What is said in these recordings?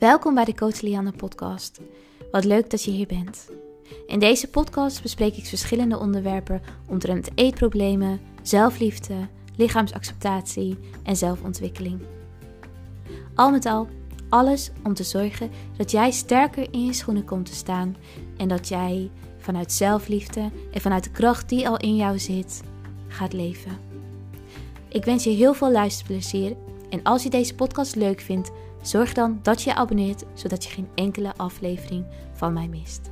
Welkom bij de Coach Lianne podcast. Wat leuk dat je hier bent. In deze podcast bespreek ik verschillende onderwerpen omtrent eetproblemen, zelfliefde, lichaamsacceptatie en zelfontwikkeling. Al met al, alles om te zorgen dat jij sterker in je schoenen komt te staan en dat jij vanuit zelfliefde en vanuit de kracht die al in jou zit, gaat leven. Ik wens je heel veel luisterplezier en als je deze podcast leuk vindt, zorg dan dat je je abonneert zodat je geen enkele aflevering van mij mist.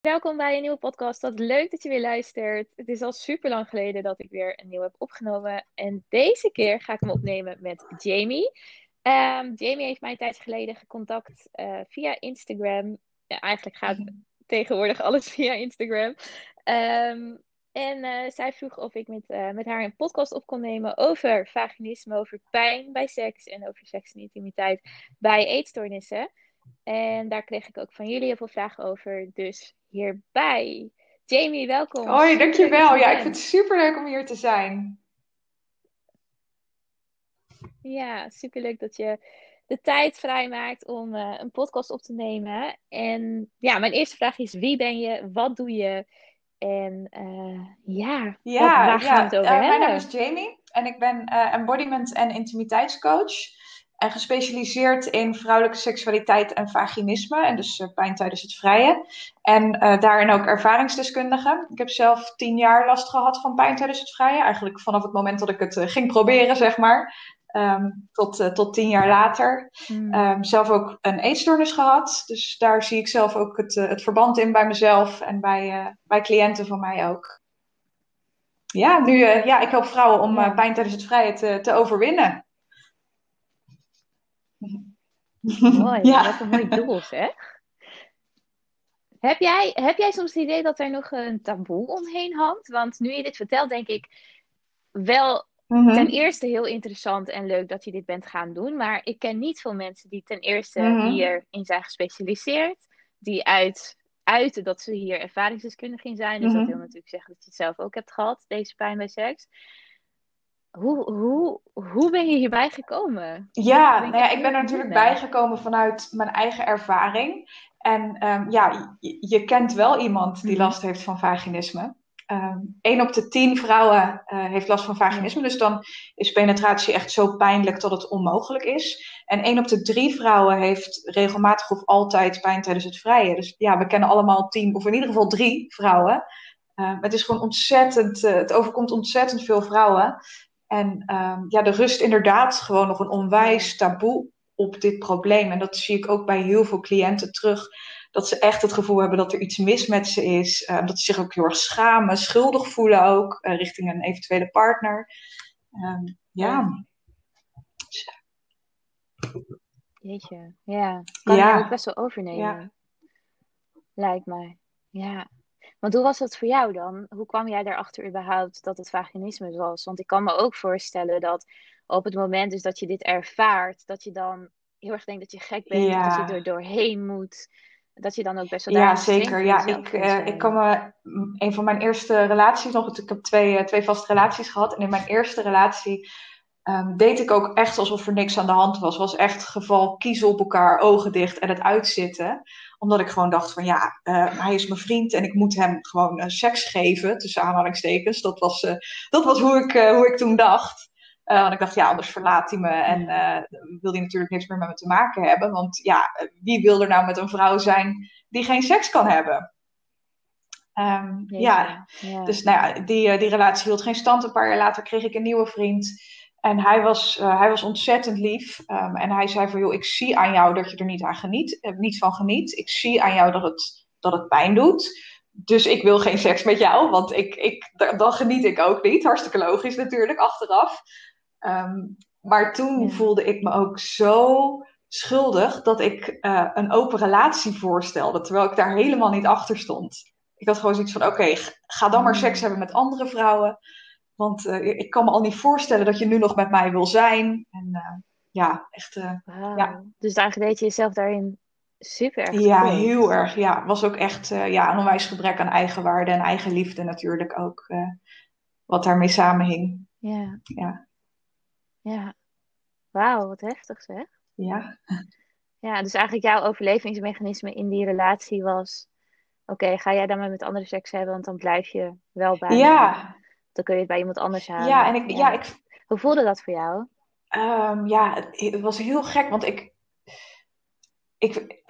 Welkom bij een nieuwe podcast. Wat leuk dat je weer luistert. Het is al super lang geleden dat ik weer een nieuwe heb opgenomen. En deze keer ga ik hem opnemen met Jamie. Um, Jamie heeft mij een tijdje geleden gecontact uh, via Instagram. Ja, eigenlijk gaat tegenwoordig alles via Instagram. Um, en uh, zij vroeg of ik met, uh, met haar een podcast op kon nemen over vaginisme, over pijn bij seks en over seks en intimiteit bij eetstoornissen. En daar kreeg ik ook van jullie heel veel vragen over, dus hierbij. Jamie, welkom. Hoi, dankjewel. Ja, ik vind het super leuk om hier te zijn. Ja, superleuk dat je de tijd vrijmaakt om uh, een podcast op te nemen. En ja, mijn eerste vraag is: wie ben je? Wat doe je? En uh, ja, ja, waar gaan we het over hebben? Mijn naam is Jamie en ik ben embodiment- en intimiteitscoach. En gespecialiseerd in vrouwelijke seksualiteit en vaginisme. En dus pijn tijdens het vrije. En daarin ook ervaringsdeskundige. Ik heb zelf tien jaar last gehad van pijn tijdens het vrije. Eigenlijk vanaf het moment dat ik het ging proberen, zeg maar. Um, tot, uh, tot tien jaar later. Mm. Um, zelf ook een eetstoornis gehad. Dus daar zie ik zelf ook het, uh, het verband in bij mezelf en bij, uh, bij cliënten van mij ook. Ja, nu, ja, ik help vrouwen om pijn tijdens het vrije te, te overwinnen. Mooi, ja. wat een mooi doel zeg. Heb jij, heb jij soms het idee dat er nog een taboe omheen hangt? Want nu je dit vertelt, denk ik wel Mm-hmm. Ten eerste heel interessant en leuk dat je dit bent gaan doen. Maar ik ken niet veel mensen die ten eerste mm-hmm. hierin zijn gespecialiseerd. Die uit, uiten dat ze hier ervaringsdeskundig in zijn. Dus dat wil natuurlijk zeggen dat je het zelf ook hebt gehad, deze pijn bij seks. Hoe, hoe, hoe ben je hierbij gekomen? Ja, nou ja ik ben er natuurlijk bijgekomen vanuit mijn eigen ervaring. En um, ja, je, je, kent wel iemand die last heeft van vaginisme. Um, 1 op de 10 vrouwen uh, heeft last van vaginisme. Dus dan is penetratie echt zo pijnlijk dat het onmogelijk is. En 1 op de 3 vrouwen heeft regelmatig of altijd pijn tijdens het vrije. Dus ja, we kennen allemaal 10 of in ieder geval 3 vrouwen. Uh, het is gewoon ontzettend, uh, het overkomt ontzettend veel vrouwen. En um, ja, er rust inderdaad gewoon nog een onwijs taboe op dit probleem. En dat zie ik ook bij heel veel cliënten terug dat ze echt het gevoel hebben dat er iets mis met ze is. Uh, dat ze zich ook heel erg schamen, schuldig voelen ook uh, richting een eventuele partner. Um, ja. Jeetje, ja. Kan ja. je ook best wel overnemen. Ja. Lijkt mij. Ja. Want hoe was dat voor jou dan? Hoe kwam jij erachter überhaupt dat het vaginisme was? Want ik kan me ook voorstellen dat op het moment dus dat je dit ervaart, dat je dan heel erg denkt dat je gek bent, ja. dat je er doorheen moet dat je dan ook best wel Ja, zeker. Ja, ik, uh, ik kan me. Een van mijn eerste relaties nog. Ik heb twee, uh, twee vaste relaties gehad. En in mijn eerste relatie um, deed ik ook echt alsof er niks aan de hand was. Was echt geval kiezen op elkaar, ogen dicht en het uitzitten. Omdat ik gewoon dacht van ja, uh, hij is mijn vriend en ik moet hem gewoon seks geven. Tussen aanhalingstekens. Dat was, dat was hoe, ik, hoe ik toen dacht. Uh, want ik dacht, ja, anders verlaat hij me en uh, wil hij natuurlijk niks meer met me te maken hebben. Want ja, wie wil er nou met een vrouw zijn die geen seks kan hebben? Um, ja. ja. dus nou ja, die, uh, die relatie hield geen stand. Een paar jaar later kreeg ik een nieuwe vriend. En hij was, hij was ontzettend lief. Um, en hij zei van, joh, ik zie aan jou dat je er niet, aan geniet, niet van geniet. Ik zie aan jou dat het, dat het pijn doet. Dus ik wil geen seks met jou, want ik, ik, dan geniet ik ook niet. Hartstikke logisch natuurlijk, achteraf. Um, maar toen ja. voelde ik me ook zo schuldig dat ik uh, een open relatie voorstelde, terwijl ik daar helemaal niet achter stond. Ik had gewoon zoiets van: oké, okay, ga dan maar mm. seks hebben met andere vrouwen. Want uh, ik kan me al niet voorstellen dat je nu nog met mij wil zijn. En uh, ja, echt. Wow. ja. Dus eigenlijk deed je jezelf daarin super erg. Ja, goed. heel erg. Ja, was ook echt ja, een onwijs gebrek aan eigenwaarde en eigenliefde natuurlijk ook. wat daarmee samenhing. Ja. ja. Ja. Wauw, wat heftig zeg. Ja. Ja, dus eigenlijk jouw overlevingsmechanisme in die relatie was... Oké, ga jij dan maar met andere seks hebben, want dan blijf je wel bij Ja. me. Dan kun je het bij iemand anders halen. Ja, en ik, ja, ik, Hoe voelde dat voor jou? Ehm, ja, het, het was heel gek, want ik, ik,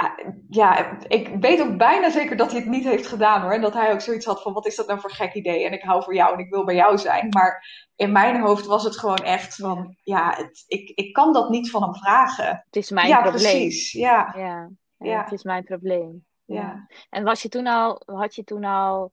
ja, ik weet ook bijna zeker dat hij het niet heeft gedaan hoor. En dat hij ook zoiets had van, wat is dat nou voor gek idee? En ik hou voor jou en ik wil bij jou zijn. Maar in mijn hoofd was het gewoon echt van, ja, het, ik, ik kan dat niet van hem vragen. Het is mijn ja, probleem. precies. Ja, Ja, ja, Ja. het is mijn probleem. ja. En was je toen al, had je toen al,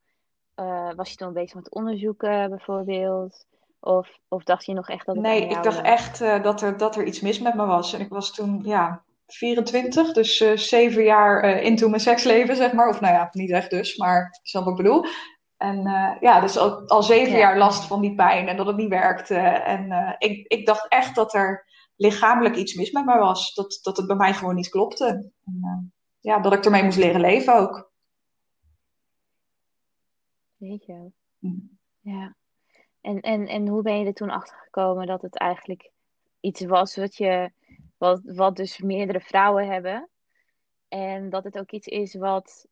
eh, was je toen bezig met onderzoeken bijvoorbeeld? Of, of dacht je nog echt dat Nee, ik dacht echt eh, dat, er, dat er iets mis met me was. En ik was toen, ja, 24, dus eh, zeven jaar eh, into mijn seksleven, zeg maar. Of nou ja, niet echt dus, maar je snapt wat ik bedoel. En eh, ja, dus al, al zeven Ja. jaar last van die pijn en dat het niet werkte. En ik, ik dacht echt dat er lichamelijk iets mis met mij was. Dat, dat het bij mij gewoon niet klopte. En, ja, dat ik ermee moest leren leven ook. Weet je. Mm. Ja. En, en, en hoe ben je er toen achter gekomen dat het eigenlijk iets was wat je, wat, wat dus meerdere vrouwen hebben? En dat het ook iets is wat,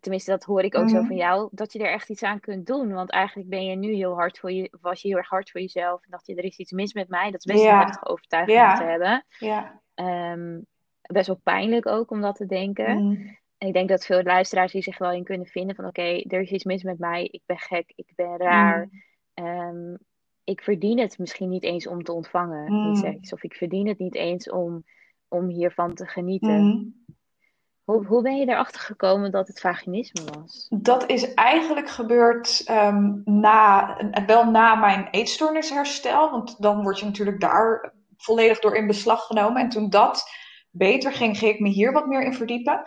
tenminste dat hoor ik ook zo Mhm. van jou, dat je er echt iets aan kunt doen. Want eigenlijk ben je nu heel hard voor je, was je heel erg hard voor jezelf. En dacht je, er is iets mis met mij. Dat is best Ja. een heftige overtuiging te hebben. Ja. Ehm, best wel pijnlijk ook om dat te denken. Mm. En ik denk dat veel luisteraars die zich wel in kunnen vinden van oké, er is iets mis met mij, ik ben gek, ik ben raar. Mm. Ehm, ik verdien het misschien niet eens om te ontvangen, Mm. die seks. Of ik verdien het niet eens om, om hiervan te genieten. Mm. Hoe, hoe ben je erachter gekomen dat het vaginisme was? Dat is eigenlijk gebeurd ehm, na, wel na mijn eetstoornisherstel. Want dan word je natuurlijk daar volledig door in beslag genomen. En toen dat beter ging, ging ik me hier wat meer in verdiepen.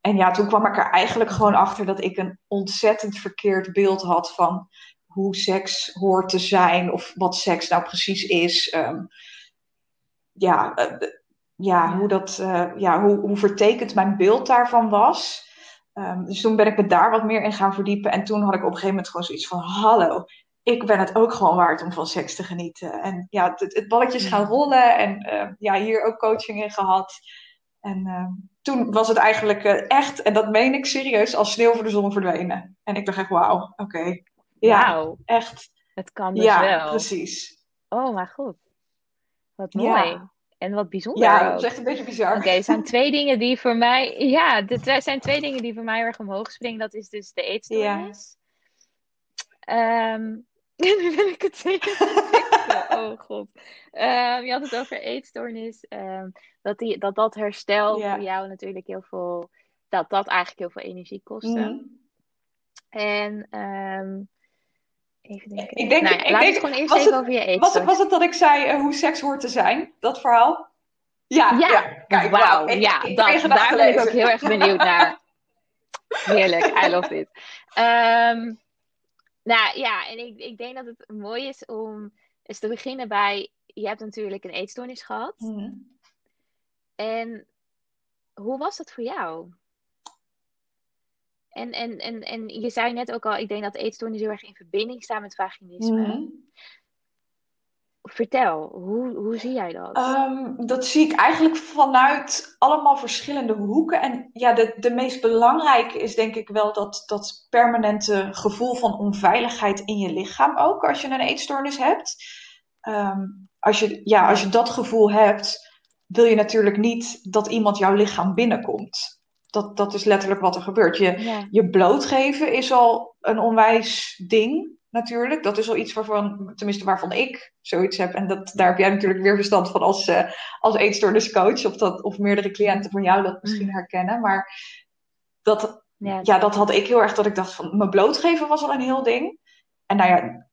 En ja, toen kwam ik er eigenlijk gewoon achter dat ik een ontzettend verkeerd beeld had van hoe seks hoort te zijn. Of wat seks nou precies is. Ehm, ja, eh, ja, Ja. hoe, dat, eh, ja hoe, hoe vertekend mijn beeld daarvan was. Ehm, dus toen ben ik me daar wat meer in gaan verdiepen. En toen had ik op een gegeven moment gewoon zoiets van: hallo, ik ben het ook gewoon waard om van seks te genieten. En ja, het, het balletje is gaan rollen. En eh, ja, hier ook coaching in gehad. En ehm, toen was het eigenlijk eh, echt, en dat meen ik serieus, als sneeuw voor de zon verdwenen. En ik dacht echt: wauw, oké. Ja, Wauw, echt. het kan dus Ja, wel. precies. Oh, maar goed. Wat Ja. mooi. En wat bijzonder Ja, ook. dat is echt een beetje bizar. Oké, er zijn twee dingen die voor mij. Ja, er zijn twee dingen die voor mij erg omhoog springen. Dat is dus de eetstoornis. Ehm, nu ben ik het tegen Oh god. Ehm, je had het over eetstoornis. ehm, dat, die, dat dat herstel Ja. voor jou natuurlijk heel veel. Dat dat eigenlijk heel veel energie kostte. Mhm. En ehm, even denken. Ik denk- Nou ik laat denk- het gewoon eerst was even het- over je Was het, was het dat ik zei eh, hoe seks hoort te zijn? Dat verhaal? Ja, ja, Ja, kijk, wauw. Ik- Ja, ik- dat, daar ben ik ook heel erg benieuwd naar. Heerlijk, I love it. Ehm, nou ja, en ik, ik denk dat het mooi is om eens te beginnen bij... Je hebt natuurlijk een eetstoornis gehad. Mhm. En hoe was dat voor jou? En, en, en, en je zei net ook al, ik denk dat eetstoornis heel erg in verbinding staan met vaginisme. Mhm. Vertel, hoe, hoe zie jij dat? Ehm, dat zie ik eigenlijk vanuit allemaal verschillende hoeken. En ja, de, de meest belangrijke is denk ik wel dat, dat permanente gevoel van onveiligheid in je lichaam ook, als je een eetstoornis hebt. Ehm, als, je, ja, als je dat gevoel hebt, wil je natuurlijk niet dat iemand jouw lichaam binnenkomt. Dat, dat is letterlijk wat er gebeurt. Je, ja. je blootgeven is al een onwijs ding, natuurlijk. Dat is al iets waarvan, tenminste waarvan ik zoiets heb. En dat, daar heb jij natuurlijk weer verstand van als, eh als eetstoorniscoach. Of, dat, of meerdere cliënten van jou dat misschien herkennen. Maar dat, Ja, ja, dat had ik heel erg, dat ik dacht van, mijn blootgeven was al een heel ding. En nou ja,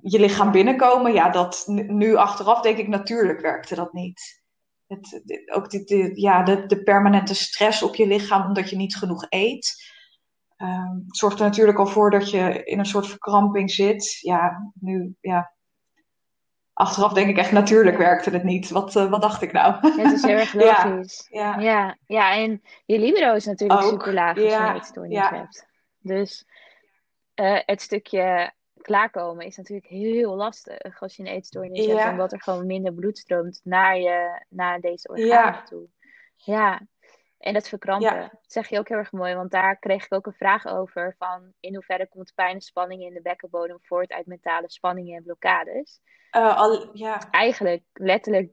je lichaam binnenkomen, ja, dat nu achteraf denk ik, natuurlijk werkte dat niet. Het, ook die, de, ja, de, de permanente stress op je lichaam omdat je niet genoeg eet. Het zorgt er natuurlijk al voor dat je in een soort verkramping zit. Ja, nu, ja. Achteraf denk ik echt, natuurlijk werkte het niet. Wat, eh, wat dacht ik nou? het is heel erg logisch. ja. Ja, ja, en je libido is natuurlijk Ook, super laag als je een eetstoornis ja. hebt. Dus eh, het stukje klaarkomen is natuurlijk heel lastig als je een eetstoornis hebt, omdat er gewoon minder bloed stroomt naar, je, naar deze organen toe. Ja, en dat verkrampen, dat zeg je ook heel erg mooi, want daar kreeg ik ook een vraag over van in hoeverre komt pijn en spanning in de bekkenbodem voort uit mentale spanningen en blokkades. Uh, al, ja. Eigenlijk letterlijk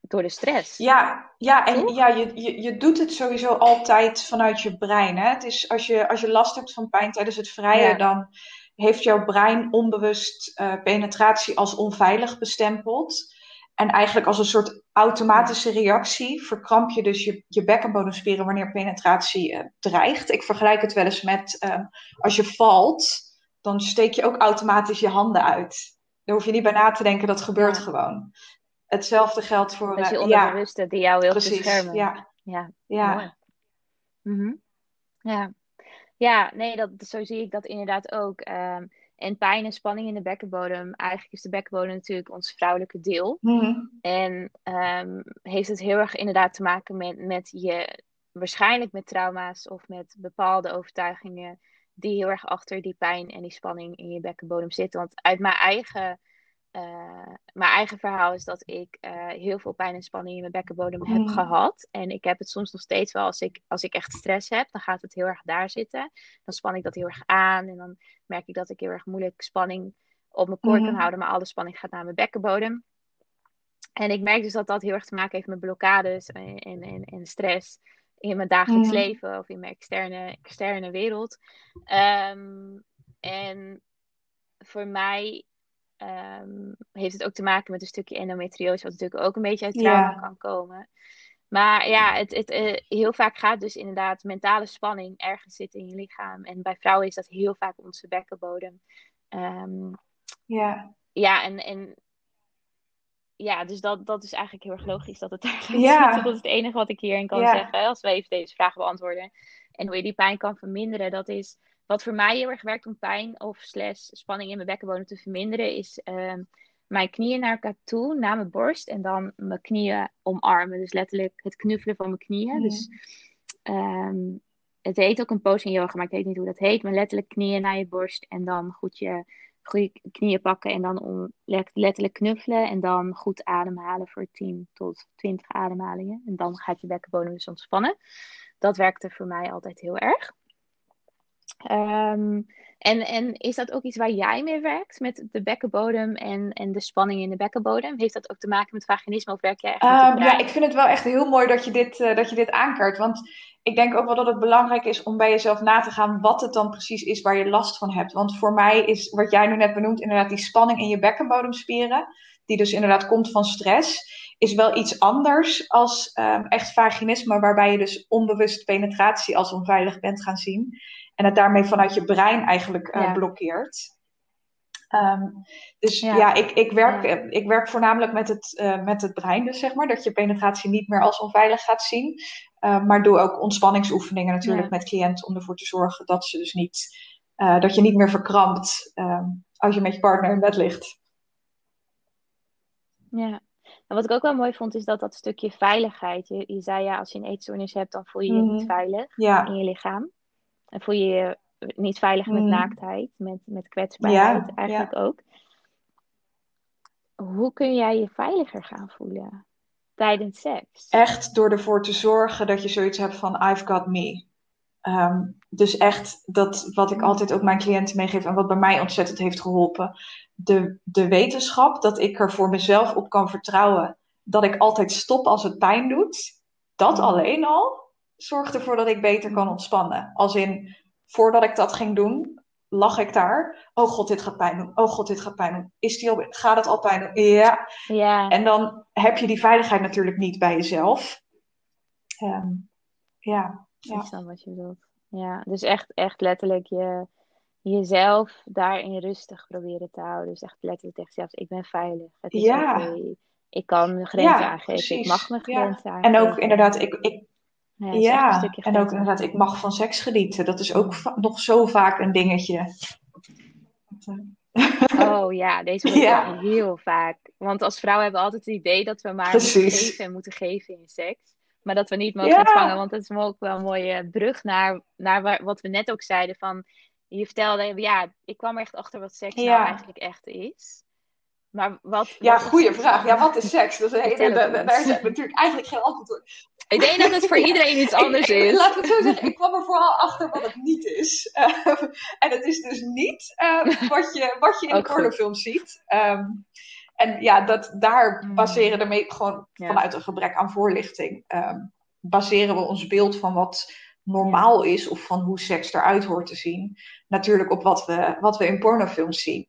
door de stress. Ja, ja en ja, je, je, je doet het sowieso altijd vanuit je brein. Hè? Het is, als, je, als je last hebt van pijn tijdens het vrije, dan heeft jouw brein onbewust uh, penetratie als onveilig bestempeld. En eigenlijk als een soort automatische reactie verkramp je dus je, je bekkenbodemspieren wanneer penetratie uh, dreigt. Ik vergelijk het wel eens met uh, als je valt, dan steek je ook automatisch je handen uit. Daar hoef je niet bij na te denken, dat gebeurt gewoon. Hetzelfde geldt voor... Dat je uh, onderbewuste ja, die jou wil precies, beschermen. Ja, ja. ja. Mm ja. Ja, nee, dat, zo zie ik dat inderdaad ook. Um, en pijn en spanning in de bekkenbodem. Eigenlijk is de bekkenbodem natuurlijk ons vrouwelijke deel. Mm En um, heeft het heel erg inderdaad te maken met, met je, waarschijnlijk met trauma's of met bepaalde overtuigingen die heel erg achter die pijn en die spanning in je bekkenbodem zitten. Want uit mijn eigen uh, mijn eigen verhaal is dat ik uh, heel veel pijn en spanning in mijn bekkenbodem heb mm. gehad. En ik heb het soms nog steeds wel als ik, als ik echt stress heb, dan gaat het heel erg daar zitten. Dan span ik dat heel erg aan en dan merk ik dat ik heel erg moeilijk spanning op mijn koor mm. kan houden, maar alle spanning gaat naar mijn bekkenbodem. En ik merk dus dat dat heel erg te maken heeft met blokkades en, en, en stress in mijn dagelijks mm. leven of in mijn externe, externe wereld. Um, en voor mij um, heeft het ook te maken met een stukje endometriose, wat natuurlijk ook een beetje uit trauma kan komen. Maar ja, het, het, uh, heel vaak gaat dus inderdaad mentale spanning ergens zitten in je lichaam. En bij vrouwen is dat heel vaak onze bekkenbodem. Um, ja. Ja, en, en ja, dus dat, dat is eigenlijk heel erg logisch dat het daar ja. zit. Dat is het enige wat ik hierin kan zeggen. Als we even deze vraag beantwoorden. En hoe je die pijn kan verminderen, dat is wat voor mij heel erg werkt om pijn of slash spanning in mijn bekkenbodem te verminderen, is uh, mijn knieën naar elkaar toe, naar mijn borst. En dan mijn knieën omarmen. Dus letterlijk het knuffelen van mijn knieën. Dus um, het heet ook een pose in yoga, maar ik weet niet hoe dat heet. Maar letterlijk knieën naar je borst. En dan goed je goede knieën pakken. En dan om, letterlijk knuffelen. En dan goed ademhalen voor 10 tot 20 ademhalingen. En dan gaat je bekkenbodem dus ontspannen. Dat werkte voor mij altijd heel erg. Um, en, en is dat ook iets waar jij mee werkt met de bekkenbodem en, en de spanning in de bekkenbodem? Heeft dat ook te maken met vaginisme of werk jij echt um, Ja, ik vind het wel echt heel mooi dat je dit, uh, dat je dit aankaart. Want ik denk ook wel dat het belangrijk is om bij jezelf na te gaan wat het dan precies is waar je last van hebt. Want voor mij is wat jij nu net benoemt, inderdaad die spanning in je bekkenbodemspieren, die dus inderdaad komt van stress, is wel iets anders als um, echt vaginisme, waarbij je dus onbewust penetratie als onveilig bent gaan zien. En het daarmee vanuit je brein eigenlijk uh, blokkeert. Um, dus ja, ja ik, ik, werk, ja. ik werk voornamelijk met het, uh, met het brein, dus zeg maar. Dat je penetratie niet meer als onveilig gaat zien. Uh, maar doe ook ontspanningsoefeningen natuurlijk met cliënten om ervoor te zorgen dat ze dus niet, dat je niet meer verkrampt um, als je met je partner in bed ligt. Ja, en wat ik ook wel mooi vond is dat dat stukje veiligheid. Je, je zei ja, als je een eetstoornis hebt, dan voel je je mm. niet veilig in je lichaam. En voel je je niet veilig met mm. naaktheid, met, met kwetsbaarheid ja, eigenlijk ja. ook. Hoe kun jij je veiliger gaan voelen tijdens seks? Echt door ervoor te zorgen dat je zoiets hebt van I've got me. Um, dus echt dat wat ik mm. altijd ook mijn cliënten meegeef en wat bij mij ontzettend heeft geholpen. De, de wetenschap dat ik er voor mezelf op kan vertrouwen dat ik altijd stop als het pijn doet. Dat mm. alleen al zorgt ervoor dat ik beter kan ontspannen. Als in, voordat ik dat ging doen, lag ik daar. Oh god, dit gaat pijn doen. Oh god, dit gaat pijn doen. Is die al, gaat het al pijn doen? Ja. ja. En dan heb je die veiligheid natuurlijk niet bij jezelf. Um, ja. ja. Ik snap wat je bedoelt. Ja, dus echt, echt letterlijk je, jezelf daarin rustig proberen te houden. Dus echt letterlijk tegen jezelf, ik ben veilig. Het is ja. Okay. Ik kan mijn grenzen ja, aangeven. Precies. Ik mag mijn grenzen ja. aangeven. En ook inderdaad, ik, ik ja, ja en ook inderdaad, ik mag van seks genieten. Dat is ook nog zo vaak een dingetje. Oh ja, deze wordt ja. heel vaak. Want als vrouwen hebben we altijd het idee dat we maar geven en moeten geven in seks. Maar dat we niet mogen ja. ontvangen. Want dat is ook wel een mooie brug naar, naar wat we net ook zeiden. Van je vertelde, ja, ik kwam er echt achter wat seks nou eigenlijk echt is. Maar wat. Ja, goede vraag. Ja, wat is seks? Dat is een hele, daar is natuurlijk eigenlijk geen antwoord op. Ik denk dat het voor iedereen iets anders is. Laat het zo zeggen, ik kwam er vooral achter wat het niet is. Uh, en het is dus niet uh, wat, je, wat je in de pornofilm ziet. Um, en ja, dat, daar mm. baseren we mee gewoon vanuit een gebrek aan voorlichting. Um, baseren we ons beeld van wat normaal is of van hoe seks eruit hoort te zien. Natuurlijk op wat we, wat we in pornofilms zien.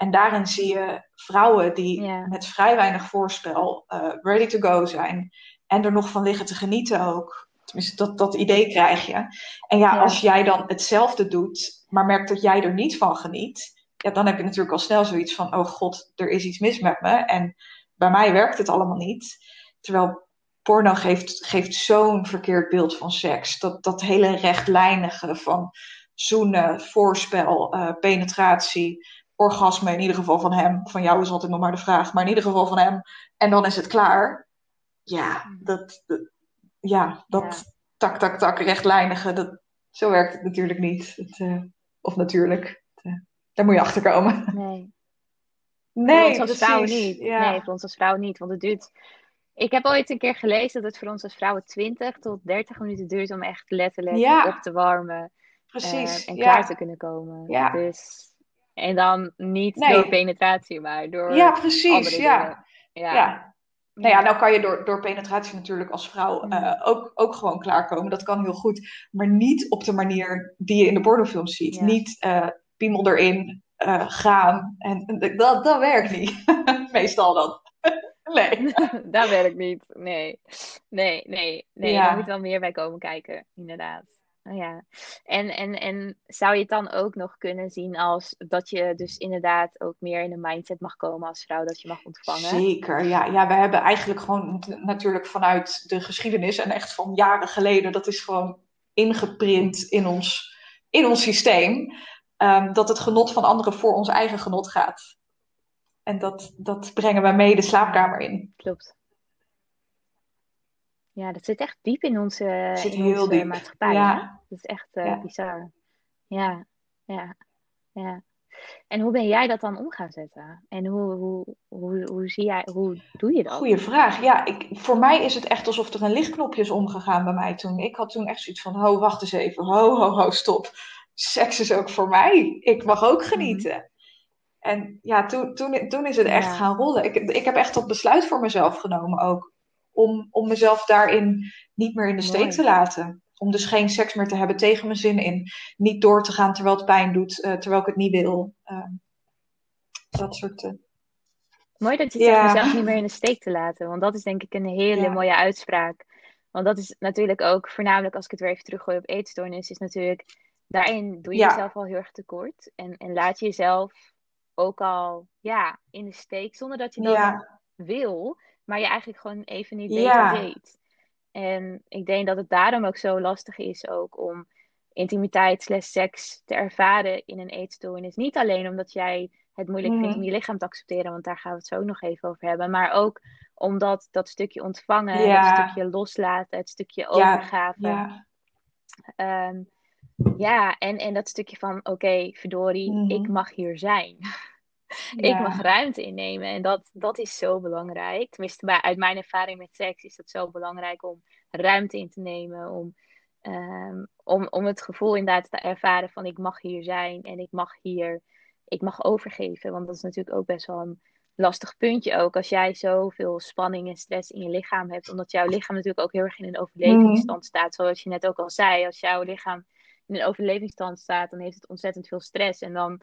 En daarin zie je vrouwen die met vrij weinig voorspel uh, ready to go zijn. En er nog van liggen te genieten ook. Tenminste, dat, dat idee krijg je. En ja, als jij dan hetzelfde doet, maar merkt dat jij er niet van geniet. Ja, dan heb je natuurlijk al snel zoiets van: oh god, er is iets mis met me. En bij mij werkt het allemaal niet. Terwijl porno geeft, geeft zo'n verkeerd beeld van seks. Dat, dat hele rechtlijnige van zoenen, voorspel, uh, penetratie, orgasme in ieder geval van hem. Van jou is altijd nog maar de vraag, maar in ieder geval van hem. En dan is het klaar. Ja, dat, ja, dat tak, tak, tak, rechtlijnige, dat, zo werkt het natuurlijk niet. Het, uh, of natuurlijk, uh, daar moet je achter komen. Nee. Nee, voor ons als vrouw niet. Ja. Nee, voor ons als vrouw niet. Want het duurt ik heb ooit een keer gelezen dat het voor ons als vrouwen 20 tot 30 minuten duurt om echt letterlijk op te warmen. Precies. Uh, en klaar te kunnen komen. Ja. Dus, en dan niet door penetratie, maar door. Ja, precies. Ja. ja. ja. Nou ja, nou kan je door, door penetratie natuurlijk als vrouw uh, ook, ook gewoon klaarkomen. Dat kan heel goed. Maar niet op de manier die je in de pornofilms ziet. Niet uh, piemel erin, gaan. En dat, dat werkt niet. Meestal dan. Nee. dat werkt niet. Nee. Nee, nee, nee. Ja. Daar moet wel meer bij komen kijken, inderdaad. Oh, ja. En, en, en zou je het dan ook nog kunnen zien als dat je dus inderdaad ook meer in de mindset mag komen als vrouw, dat je mag ontvangen? Zeker, ja. Ja, we hebben eigenlijk gewoon natuurlijk vanuit de geschiedenis en echt van jaren geleden, dat is gewoon ingeprint in ons, in ons systeem, um, dat het genot van anderen voor ons eigen genot gaat. En dat, dat brengen we mee de slaapkamer in. Klopt. Ja, dat zit echt diep in onze, zit in heel onze diep. maatschappij. Ja. Dat is echt uh, bizar. Ja, ja, ja. En hoe ben jij dat dan om gaan zetten? En hoe, hoe, hoe, hoe, zie jij, hoe doe je dat? Goeie vraag. Ja, ik, voor mij is het echt alsof er een lichtknopje is omgegaan bij mij toen. Ik had toen echt zoiets van, ho, wacht eens even. Ho, ho, ho, stop. Seks is ook voor mij. Ik mag ook mhm. genieten. En ja, toen, toen, toen is het echt gaan rollen. Ik, ik heb echt dat besluit voor mezelf genomen ook. Om, om mezelf daarin niet meer in de steek te laten. Om dus geen seks meer te hebben tegen mijn zin in. Niet door te gaan terwijl het pijn doet, uh, terwijl ik het niet wil. Uh, dat soort. Uh... Mooi dat je ja. mezelf niet meer in de steek te laten. Want dat is denk ik een hele mooie uitspraak. Want dat is natuurlijk ook, voornamelijk als ik het weer even teruggooi op eetstoornis, is natuurlijk, daarin doe je jezelf al heel erg tekort. En, en laat je jezelf ook al ja, in de steek, zonder dat je dat wil, maar je eigenlijk gewoon even niet beter ja. weet. En ik denk dat het daarom ook zo lastig is ook om intimiteit slash seks te ervaren in een eetstoornis. Niet alleen omdat jij het moeilijk vindt om mhm. je lichaam te accepteren, want daar gaan we het zo nog even over hebben. Maar ook omdat dat stukje ontvangen, het stukje loslaten, het stukje overgave. Ja, ehm, ja, en, en dat stukje van, oké, okay, verdorie, mm. ik mag hier zijn. ik mag ruimte innemen. En dat, dat is zo belangrijk. Tenminste, uit mijn ervaring met seks is dat zo belangrijk om ruimte in te nemen. Om, um, om, om het gevoel inderdaad te ervaren van ik mag hier zijn en ik mag hier, ik mag overgeven. Want dat is natuurlijk ook best wel een lastig puntje ook. Als jij zoveel spanning en stress in je lichaam hebt. Omdat jouw lichaam natuurlijk ook heel erg in een overlevingsstand mhm. staat. Zoals je net ook al zei. Als jouw lichaam in een overlevingsstand staat, dan heeft het ontzettend veel stress. En dan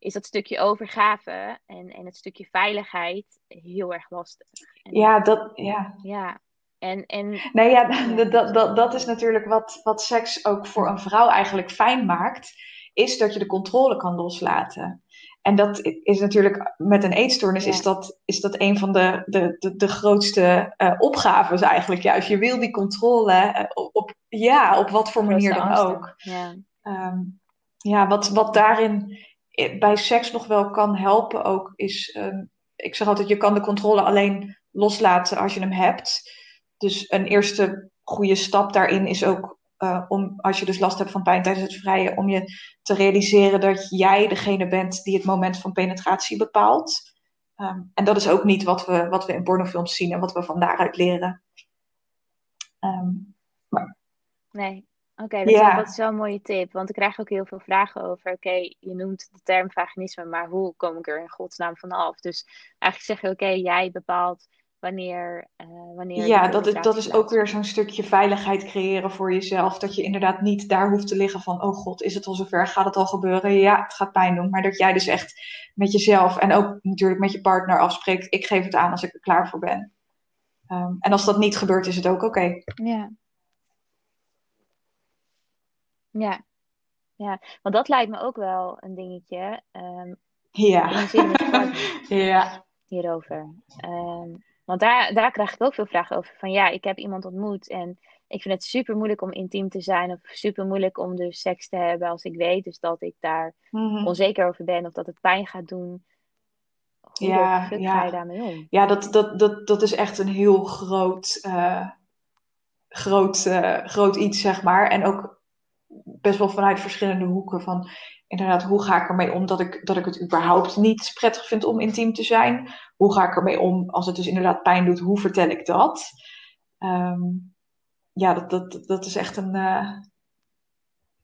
is dat stukje overgave en, en het stukje veiligheid heel erg lastig. ja, dat, ja. Ja. En, en, nee, ja, Dat, dat, dat is natuurlijk wat, wat seks ook voor een vrouw eigenlijk fijn maakt, is dat je de controle kan loslaten. En dat is natuurlijk met een eetstoornis is, dat, is dat een van de, de, de, de grootste uh, opgaves eigenlijk. Juist, je wil die controle uh, op, ja, op wat voor manier dan ook. Ja, um, ja wat, wat daarin bij seks nog wel kan helpen ook, is, um, ik zeg altijd, je kan de controle alleen loslaten als je hem hebt. Dus een eerste goede stap daarin is ook uh, om, als je dus last hebt van pijn tijdens het vrije, om je te realiseren dat jij degene bent die het moment van penetratie bepaalt. Um, en dat is ook niet wat we, wat we in pornofilms zien en wat we van daaruit leren. Maar... Nee, oké, okay, dat, dat, is wel een mooie tip. Want ik krijg ook heel veel vragen over. Oké, je noemt de term vaginisme, maar hoe kom ik er in godsnaam vanaf? Dus eigenlijk zeg je, oké, jij bepaalt wanneer. Uh, wanneer ja, dat is, dat is ook weer zo'n stukje veiligheid creëren voor jezelf. Dat je inderdaad niet daar hoeft te liggen van: oh god, is het al zover? Gaat het al gebeuren? Ja, het gaat pijn doen. Maar dat jij dus echt met jezelf en ook natuurlijk met je partner afspreekt: ik geef het aan als ik er klaar voor ben. Um, en als dat niet gebeurt, is het ook oké. Ja. Ja. Ja, want dat lijkt me ook wel een dingetje. Um, ja. ja. Hierover. Um, want daar, daar krijg ik ook veel vragen over. Van ja, ik heb iemand ontmoet en ik vind het super moeilijk om intiem te zijn. Of super moeilijk om dus seks te hebben als ik weet dus dat ik daar mhm. onzeker over ben. Of dat het pijn gaat doen. Hoe ja, ja. ga je daarmee om? Ja, dat, dat, dat, dat is echt een heel groot, uh, groot, uh, groot iets, zeg maar. En ook best wel vanuit verschillende hoeken. Van inderdaad, hoe ga ik ermee om dat ik, dat ik het überhaupt niet prettig vind om intiem te zijn? Hoe ga ik ermee om als het dus inderdaad pijn doet? Hoe vertel ik dat? Um, ja, dat, dat, dat is echt een. Uh,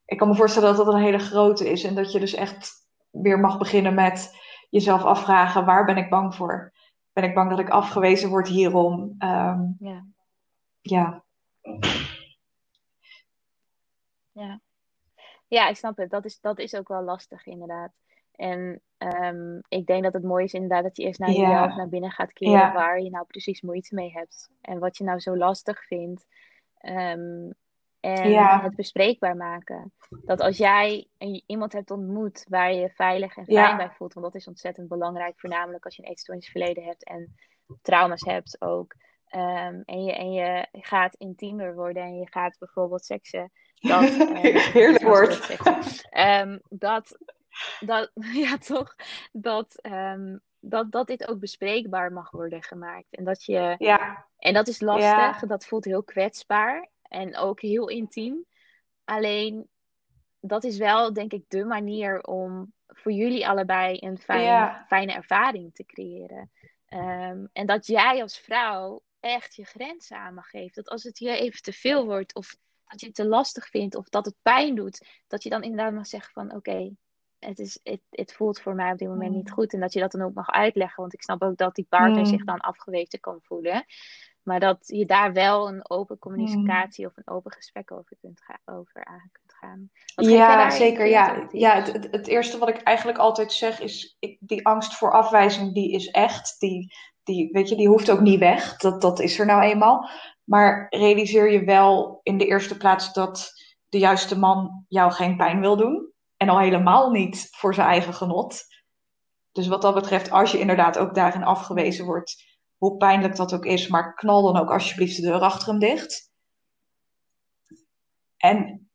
ik kan me voorstellen dat dat een hele grote is. En dat je dus echt weer mag beginnen met jezelf afvragen: waar ben ik bang voor? Ben ik bang dat ik afgewezen word hierom? Um, ja. ja. Ja. Ja, ik snap het. Dat is, dat is ook wel lastig, inderdaad. En um, ik denk dat het mooi is inderdaad dat je eerst naar jezelf naar binnen gaat keren waar je nou precies moeite mee hebt. En wat je nou zo lastig vindt. Um, en het bespreekbaar maken. Dat als jij iemand hebt ontmoet waar je je veilig en fijn bij voelt, want dat is ontzettend belangrijk, voornamelijk als je een eetstoornisverleden hebt en trauma's hebt ook. Um, en, je, en je gaat intiemer worden en je gaat bijvoorbeeld seksen dat, Heerlijk woord. Um, dat, dat, ja toch, dat, um, dat, dat dit ook bespreekbaar mag worden gemaakt. En dat je, ja. en dat is lastig, dat voelt heel kwetsbaar en ook heel intiem. Alleen, dat is wel, denk ik, de manier om voor jullie allebei een fijn, fijne ervaring te creëren. Um, en dat jij als vrouw echt je grenzen aan mag geven. Dat als het hier even te veel wordt of dat je het te lastig vindt of dat het pijn doet, dat je dan inderdaad mag zeggen van oké, het, is, het, het voelt voor mij op dit moment niet mm. goed. En dat je dat dan ook mag uitleggen. Want ik snap ook dat die partner mm. zich dan afgewezen kan voelen. Maar dat je daar wel een open communicatie mm. of een open gesprek over, kunt over aan kunt gaan. ja, zeker. Ja, ja het, het, eerste wat ik eigenlijk altijd zeg is: ik, die angst voor afwijzing, die is echt. Die, die, weet je, die hoeft ook niet weg. Dat, dat is er nou eenmaal. Maar realiseer je wel in de eerste plaats dat de juiste man jou geen pijn wil doen. En al helemaal niet voor zijn eigen genot. Dus wat dat betreft, als je inderdaad ook daarin afgewezen wordt, hoe pijnlijk dat ook is, maar knal dan ook alsjeblieft de deur achter hem dicht. En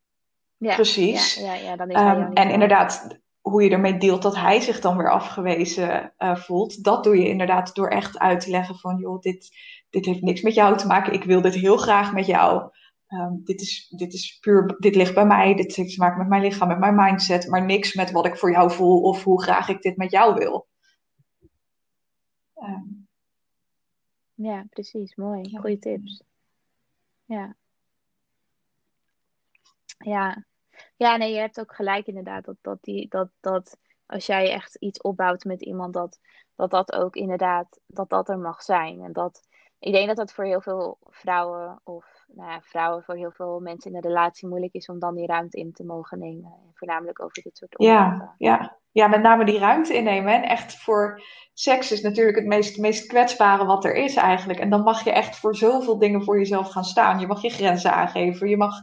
ja, precies. Ja, ja, dan is um, en inderdaad, hoe je ermee deelt dat hij zich dan weer afgewezen uh, voelt, dat doe je inderdaad door echt uit te leggen van, joh, dit, dit heeft niks met jou te maken. Ik wil dit heel graag met jou. Um, dit, is, dit is puur, dit ligt bij mij. Dit heeft te maken met mijn lichaam, met mijn mindset. Maar niks met wat ik voor jou voel of hoe graag ik dit met jou wil. Um, ja, precies. Mooi. Ja. Goeie tips. Ja. Ja. Ja, nee, je hebt ook gelijk inderdaad. Dat, dat, die, dat, dat als jij echt iets opbouwt met iemand, dat dat, dat ook inderdaad, dat dat er mag zijn. En dat, ik denk dat dat voor heel veel vrouwen of nou ja, vrouwen, voor heel veel mensen in een relatie moeilijk is om dan die ruimte in te mogen nemen. Voornamelijk over dit soort onderwerpen. Ja, ja. ja, met name die ruimte innemen. En echt voor seks is natuurlijk het meest, meest kwetsbare wat er is eigenlijk. En dan mag je echt voor zoveel dingen voor jezelf gaan staan. Je mag je grenzen aangeven. Je mag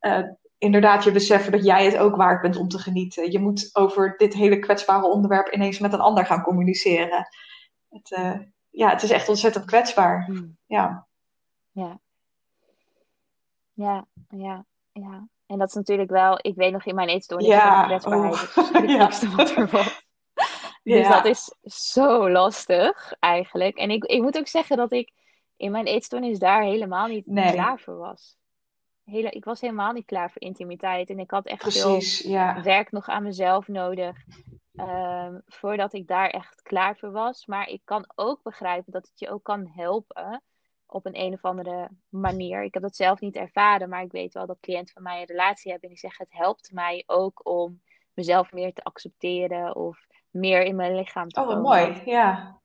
uh, inderdaad je beseffen dat jij het ook waard bent om te genieten. Je moet over dit hele kwetsbare onderwerp ineens met een ander gaan communiceren. Het, uh, ja, het is echt ontzettend kwetsbaar. Hmm. Ja. Ja. Ja, ja, ja. En dat is natuurlijk wel, ik weet nog in mijn eetstoornis, ja. kwetsbaarheid oh. is het wat er was. Dus dat is zo lastig eigenlijk. En ik, ik moet ook zeggen dat ik in mijn eetstoornis daar helemaal niet klaar voor was. hele, ik was helemaal niet klaar voor intimiteit. En ik had echt Precies, veel ja. werk nog aan mezelf nodig. Ehm, voordat ik daar echt klaar voor was. Maar ik kan ook begrijpen dat het je ook kan helpen. Op een een of andere manier. Ik heb dat zelf niet ervaren. Maar ik weet wel dat cliënten van mij een relatie hebben. En die zeggen het helpt mij ook om mezelf meer te accepteren. Of meer in mijn lichaam te Oh, wat komen. mooi. Ja.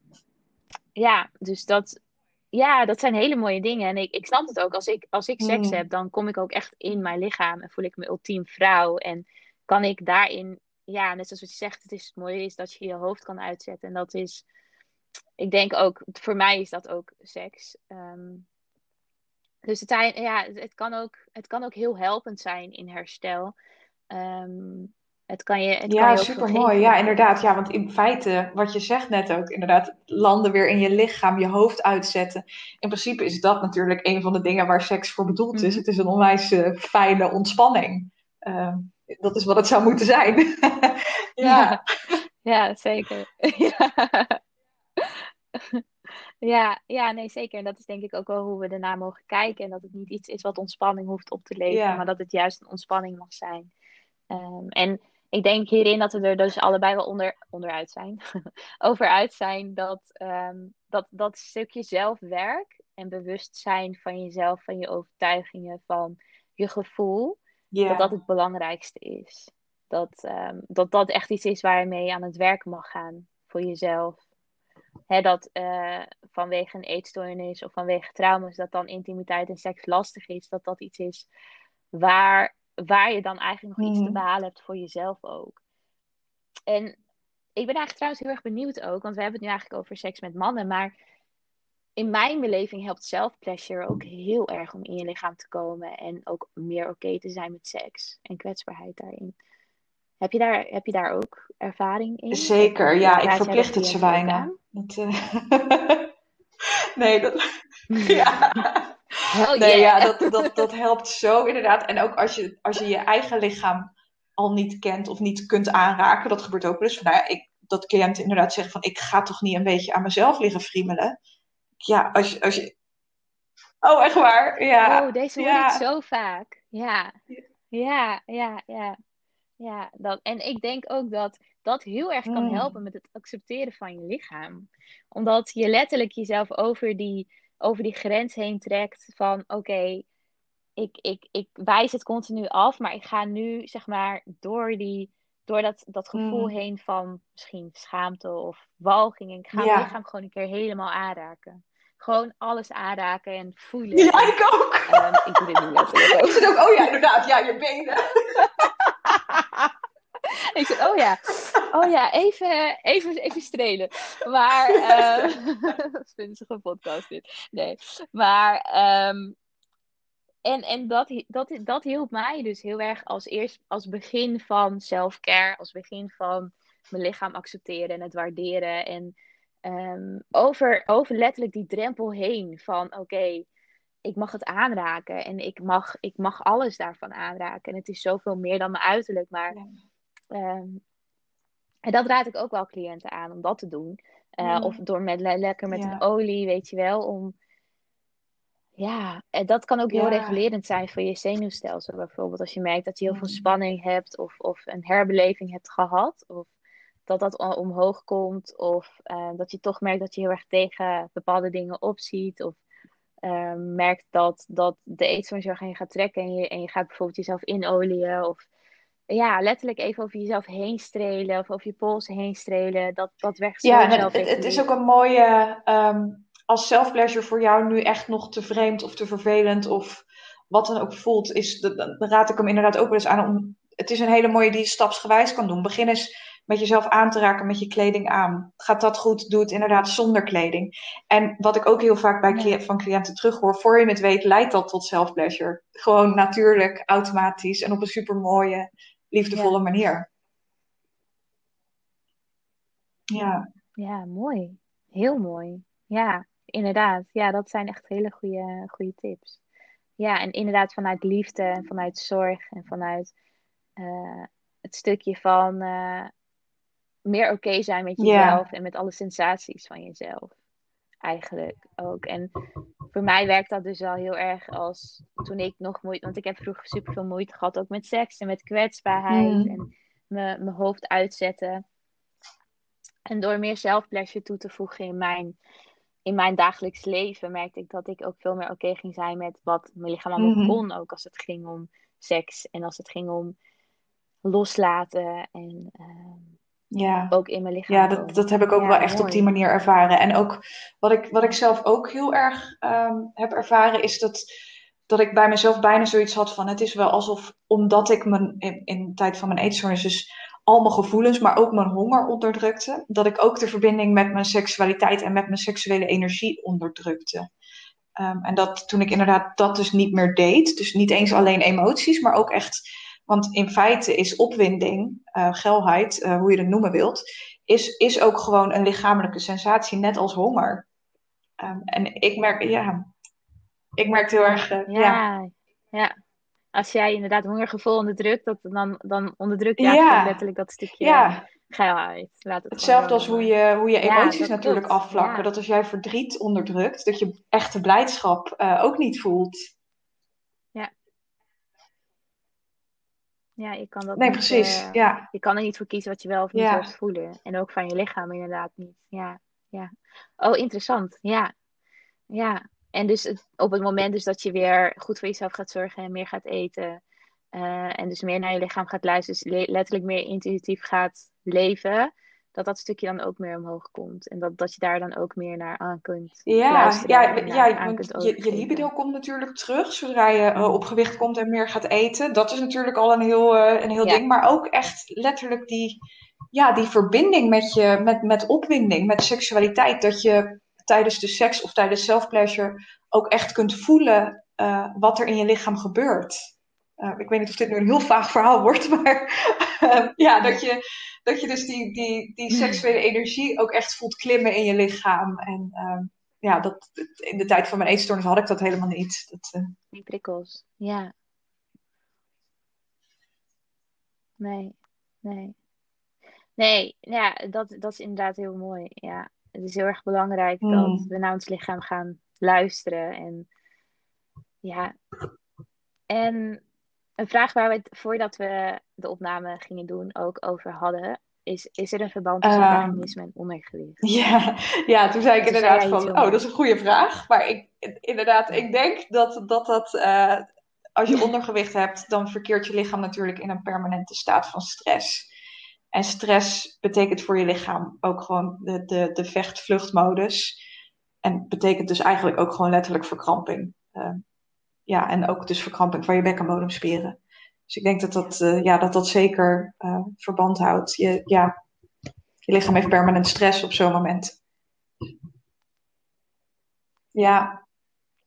Ja, dus dat, ja, dat zijn hele mooie dingen. En ik, ik snap het ook. Als ik, als ik seks Hmm. heb, dan kom ik ook echt in mijn lichaam. En voel ik me ultiem vrouw. En kan ik daarin, ja, net zoals wat je zegt, het is het mooie is dat je je hoofd kan uitzetten. En dat is, ik denk ook, voor mij is dat ook seks. Ehm, dus het, ja, het, kan ook, het kan ook heel helpend zijn in herstel. Ehm, het kan je, het kan Ja, super mooi. Ja, inderdaad. Ja, want in feite, wat je zegt net ook, inderdaad, landen weer in je lichaam, je hoofd uitzetten. In principe is dat natuurlijk een van de dingen waar seks voor bedoeld is. Mhm. Het is een onwijs eh, fijne ontspanning. Ehm, dat is wat het zou moeten zijn. ja. Ja, zeker. Ja. Ja, ja, nee, zeker. En dat is denk ik ook wel hoe we ernaar mogen kijken. En dat het niet iets is wat ontspanning hoeft op te leveren, Ja. maar dat het juist een ontspanning mag zijn. Ehm, en ik denk hierin dat we er dus allebei wel onder, onderuit zijn. Over uit zijn dat, ehm, dat dat stukje zelfwerk en bewustzijn van jezelf, van je overtuigingen, van je gevoel, dat dat het belangrijkste is. Dat, ehm, dat dat echt iets is waar je mee aan het werk mag gaan voor jezelf. Hè, dat eh, vanwege een eetstoornis of vanwege trauma's, dat dan intimiteit en seks lastig is, dat dat iets is waar, waar je dan eigenlijk nog iets te Mhm. behalen hebt voor jezelf ook. En ik ben eigenlijk trouwens heel erg benieuwd ook, want we hebben het nu eigenlijk over seks met mannen, maar in mijn beleving helpt self-pleasure ook heel erg om in je lichaam te komen en ook meer oké te zijn met seks en kwetsbaarheid daarin. Heb je daar, heb je daar ook ervaring in? Zeker, of ja, ik verplicht het ze? Dat, eh, nee, dat, ja. Hell Nee, ja, dat, dat, dat helpt zo inderdaad. En ook als je, als je je eigen lichaam al niet kent of niet kunt aanraken, dat gebeurt ook wel eens. Van, nou ja, ik, dat cliënten inderdaad zeggen van, ik ga toch niet een beetje aan mezelf liggen friemelen. Ja, als je, als je... Oh, echt waar? Ja, Oh, deze hoor ja. ik zo vaak. Ja, ja, ja, ja. Ja, dat, en ik denk ook dat dat heel erg kan Mm. helpen met het accepteren van je lichaam. Omdat je letterlijk jezelf over die, over die grens heen trekt van oké, ik, ik, ik wijs het continu af, maar ik ga nu zeg maar door, die, door dat, dat gevoel Mm. heen van misschien schaamte of walging. En ik ga mijn Ja. lichaam gewoon een keer helemaal aanraken. Gewoon alles aanraken en voelen. Ja, ik ook. ehm, ik doe dit nu letterlijk Ik ook. zit ook, oh ja, inderdaad, ja, je benen. Ik zeg, oh ja, oh ja, even, even, even strelen. Maar, eh dat ze een podcast dit. Nee, maar, ehm, en, en dat, dat, dat hielp mij dus heel erg als eerst, als begin van self-care, als begin van mijn lichaam accepteren en het waarderen. En ehm, over, over letterlijk die drempel heen van, oké, ik mag het aanraken en ik mag, ik mag alles daarvan aanraken. En het is zoveel meer dan mijn uiterlijk, maar... Ja. Ehm, en dat raad ik ook wel cliënten aan om dat te doen. Eh, Mm. Of door met le- lekker met Ja. een olie, weet je wel. Om... Ja, en dat kan ook heel Ja. regulerend zijn voor je zenuwstelsel. Bijvoorbeeld als je merkt dat je heel veel Mm. spanning hebt of, of een herbeleving hebt gehad. Of dat dat omhoog komt. Of eh, dat je toch merkt dat je heel erg tegen bepaalde dingen opziet. Of eh, merkt dat, dat de eetstoornis heel erg aan je gaat trekken. En je, en je gaat bijvoorbeeld jezelf inolieën. Of ja, letterlijk even over jezelf heen strelen. Of over je polsen heen strelen. Dat, dat werkt zo Ja, het, het, is ook een mooie, ehm, als self-pleasure voor jou nu echt nog te vreemd of te vervelend of wat dan ook voelt, is, dan raad ik hem inderdaad ook wel eens aan om, het is een hele mooie die je stapsgewijs kan doen. Begin eens met jezelf aan te raken met je kleding aan. Gaat dat goed? Doe het inderdaad zonder kleding. En wat ik ook heel vaak bij van cliënten terughoor, voor je het weet leidt dat tot self-pleasure. Gewoon natuurlijk, automatisch en op een super mooie, liefdevolle Ja. manier. Ja. Ja, mooi. Heel mooi. Ja, inderdaad. Ja, dat zijn echt hele goede, goede tips. Ja, en inderdaad vanuit liefde en vanuit zorg en vanuit eh, het stukje van eh, meer oké zijn met jezelf en met alle sensaties van jezelf. eigenlijk ook. En voor mij werkt dat dus wel heel erg als toen ik nog moeite, want ik heb vroeger super veel moeite gehad ook met seks en met kwetsbaarheid Mm. en me- mijn hoofd uitzetten. En door meer zelfpleasure toe te voegen in mijn, in mijn dagelijks leven, merkte ik dat ik ook veel meer oké ging zijn met wat mijn lichaam allemaal Mhm. kon. Ook als het ging om seks en als het ging om loslaten en ehm, Ja. ook in mijn lichaam Ja, dat, dat heb ik ook Ja, wel echt op die manier ervaren. En ook wat ik, wat ik zelf ook heel erg ehm, heb ervaren, is dat, dat ik bij mezelf bijna zoiets had van: het is wel alsof, omdat ik mijn, in, in de tijd van mijn eetstoornis dus al mijn gevoelens, maar ook mijn honger onderdrukte, dat ik ook de verbinding met mijn seksualiteit en met mijn seksuele energie onderdrukte. Ehm, en dat toen ik inderdaad dat dus niet meer deed, dus niet eens alleen emoties, maar ook echt, want in feite is opwinding, eh geilheid, eh, hoe je het noemen wilt, is, is ook gewoon een lichamelijke sensatie, net als honger. Ehm, en ik merk, ja, ik merk heel erg, eh. Ja, ja. Als jij inderdaad hongergevoel onderdrukt, dat, dan, dan onderdruk je Ja. eigenlijk letterlijk dat stukje Ja, geilheid. Laat het hetzelfde als hoe je, hoe je Ja, emoties natuurlijk klopt. afvlakken. Ja. Dat als jij verdriet onderdrukt, dat je echte blijdschap eh, ook niet voelt. Ja, je kan dat Nee, niet, precies. eh, Ja, je kan er niet voor kiezen wat je wel of niet Ja. wilt voelen. En ook van je lichaam inderdaad niet. Ja, ja. Oh, interessant. Ja, ja. En dus het- op het moment dus dat je weer goed voor jezelf gaat zorgen en meer gaat eten. eh, en dus meer naar je lichaam gaat luisteren. Dus le- letterlijk meer intuïtief gaat leven. Dat dat stukje dan ook meer omhoog komt. En dat, dat je daar dan ook meer naar aan kunt ja, ja, ja, aan kunt je, je libido komt natuurlijk terug zodra je eh, op gewicht komt en meer gaat eten. Dat is natuurlijk al een heel, eh, een heel Ja. ding. Maar ook echt letterlijk die, ja, die verbinding met, je, met, met opwinding, met seksualiteit. Dat je tijdens de seks of tijdens self-pleasure ook echt kunt voelen eh, wat er in je lichaam gebeurt. Eh, ik weet niet of dit nu een heel vaag verhaal wordt, maar eh, ja, dat je, dat je dus die, die, die seksuele energie ook echt voelt klimmen in je lichaam. En ehm, ja, dat, in de tijd van mijn eetstoornis had ik dat helemaal niet. Dat, Die prikkels. Ja. Nee, nee. Nee, ja, dat, dat is inderdaad heel mooi. Ja, het is heel erg belangrijk Hmm. dat we naar ons lichaam gaan luisteren. En ja, en een vraag waar we het voordat we de opname gingen doen ook over hadden, is: is er een verband tussen vaginisme en ondergewicht? Ja, ja, toen zei ik Toen inderdaad van, oh, dat is een goede vraag. Maar ik, inderdaad, ik denk dat dat, dat eh, als je ondergewicht hebt, dan verkeert je lichaam natuurlijk in een permanente staat van stress. En stress betekent voor je lichaam ook gewoon de, de, de vecht-vluchtmodus. En betekent dus eigenlijk ook gewoon letterlijk verkramping. Eh, ja, en ook dus verkramping van je bekkenbodemspieren. Dus ik denk dat dat, eh, ja, dat, dat zeker eh, verband houdt. Je, ja, je lichaam heeft permanent stress op zo'n moment. Ja,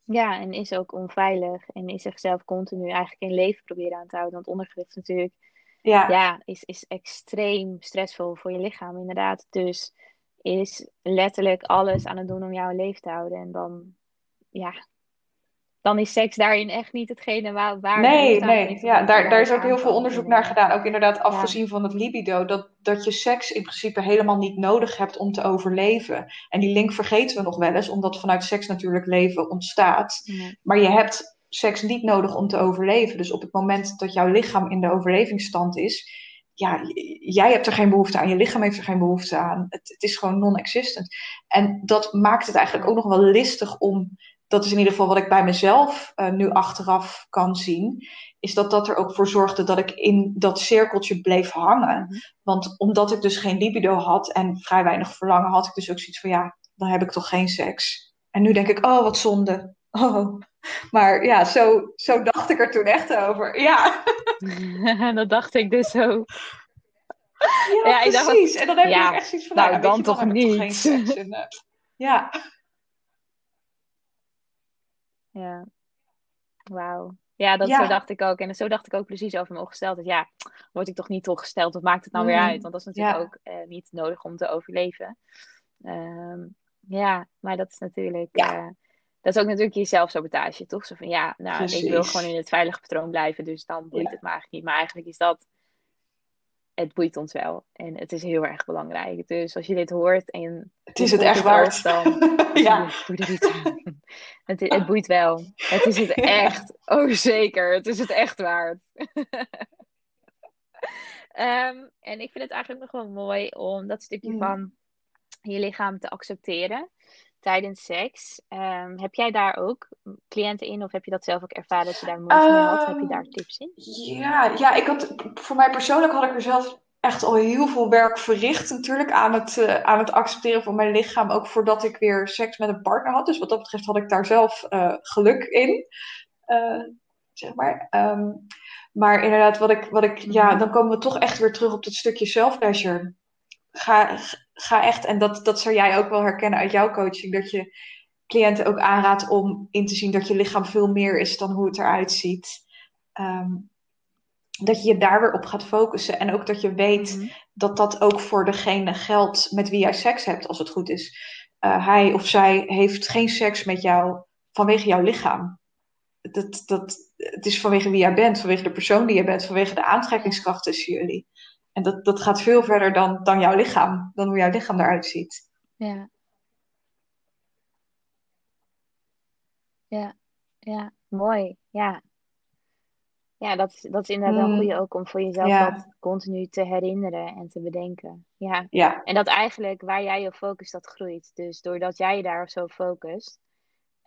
Ja, en is ook onveilig en is zichzelf continu eigenlijk in leven proberen aan te houden. Want ondergewicht is natuurlijk ja, ja, is, is extreem stressvol voor je lichaam, inderdaad. Dus is letterlijk alles aan het doen om jou in leven te houden. En dan, ja, dan is seks daarin echt niet hetgene waar, waar Nee, nee. Ja, daar, daar is ook heel veel onderzoek naar gedaan. Ook inderdaad afgezien van het libido. Dat, dat je seks in principe helemaal niet nodig hebt om te overleven. En die link vergeten we nog wel eens, omdat vanuit seks natuurlijk leven ontstaat. Ja. Maar je hebt seks niet nodig om te overleven. Dus op het moment dat jouw lichaam in de overlevingsstand is, ja, jij hebt er geen behoefte aan, je lichaam heeft er geen behoefte aan. Het, het is gewoon non-existent. En dat maakt het eigenlijk ook nog wel listig om, dat is in ieder geval wat ik bij mezelf eh, nu achteraf kan zien, is dat dat er ook voor zorgde dat ik in dat cirkeltje bleef hangen. Mhm. Want omdat ik dus geen libido had en vrij weinig verlangen, had ik dus ook zoiets van ja, dan heb ik toch geen seks. En nu denk ik, oh wat zonde. Oh. Maar ja, zo, zo dacht ik er toen echt over. Ja, dat dacht ik dus zo. ja, Ja, ik dacht precies. En dan heb je ja, echt zoiets van, nou, nou, ja, dan toch geen niet. seks. En, eh, ja, Ja, wauw. Ja, dat Ja. zo dacht ik ook. En zo dacht ik ook precies over mijn ongesteldheid. Ja, word ik toch niet ongesteld of maakt het nou weer Mm, uit? Want dat is natuurlijk ook eh, niet nodig om te overleven. Ehm, ja, maar dat is natuurlijk... Ja. Dat is ook natuurlijk je zelfsabotage, toch? Zo van, ja, nou, ik wil gewoon in het veilige patroon blijven. Dus dan boeit Ja. het me eigenlijk niet. Maar eigenlijk is dat het boeit ons wel. En het is heel erg belangrijk. Dus als je dit hoort en het is het echt waard. Dan ja. doe er iets aan. Het, het boeit wel. Het is het echt. Oh zeker, het is het echt waard. Ehm, en ik vind het eigenlijk nog wel mooi om dat stukje mm. van je lichaam te accepteren tijdens seks. Ehm, heb jij daar ook cliënten in of heb je dat zelf ook ervaren dat je daar moeite mee had? Heb je daar ehm, tips in? Ja, ja ik had, voor mij persoonlijk had ik er zelf echt al heel veel werk verricht natuurlijk aan het, uh, aan het accepteren van mijn lichaam. Ook voordat ik weer seks met een partner had. Dus wat dat betreft had ik daar zelf uh, geluk in. Uh, zeg maar. Um, maar inderdaad, wat ik, wat ik, ja, mhm. dan komen we toch echt weer terug op dat stukje self-pleasure. Ga, ga echt, en dat, dat zou jij ook wel herkennen uit jouw coaching, dat je cliënten ook aanraadt om in te zien dat je lichaam veel meer is dan hoe het eruit ziet. Um, dat je je daar weer op gaat focussen. En ook dat je weet mhm. dat dat ook voor degene geldt met wie jij seks hebt, als het goed is. Uh, hij of zij heeft geen seks met jou vanwege jouw lichaam. Dat, dat, het is vanwege wie jij bent, vanwege de persoon die je bent, vanwege de aantrekkingskracht tussen jullie. En dat, dat gaat veel verder dan, dan jouw lichaam, dan hoe jouw lichaam eruit ziet. Ja. Ja, ja, mooi. Ja, ja dat, is, dat is inderdaad wel een goede ook om voor jezelf dat continu te herinneren en te bedenken. Ja. ja. En dat eigenlijk waar jij je focust, dat groeit. Dus doordat jij je daar zo focust,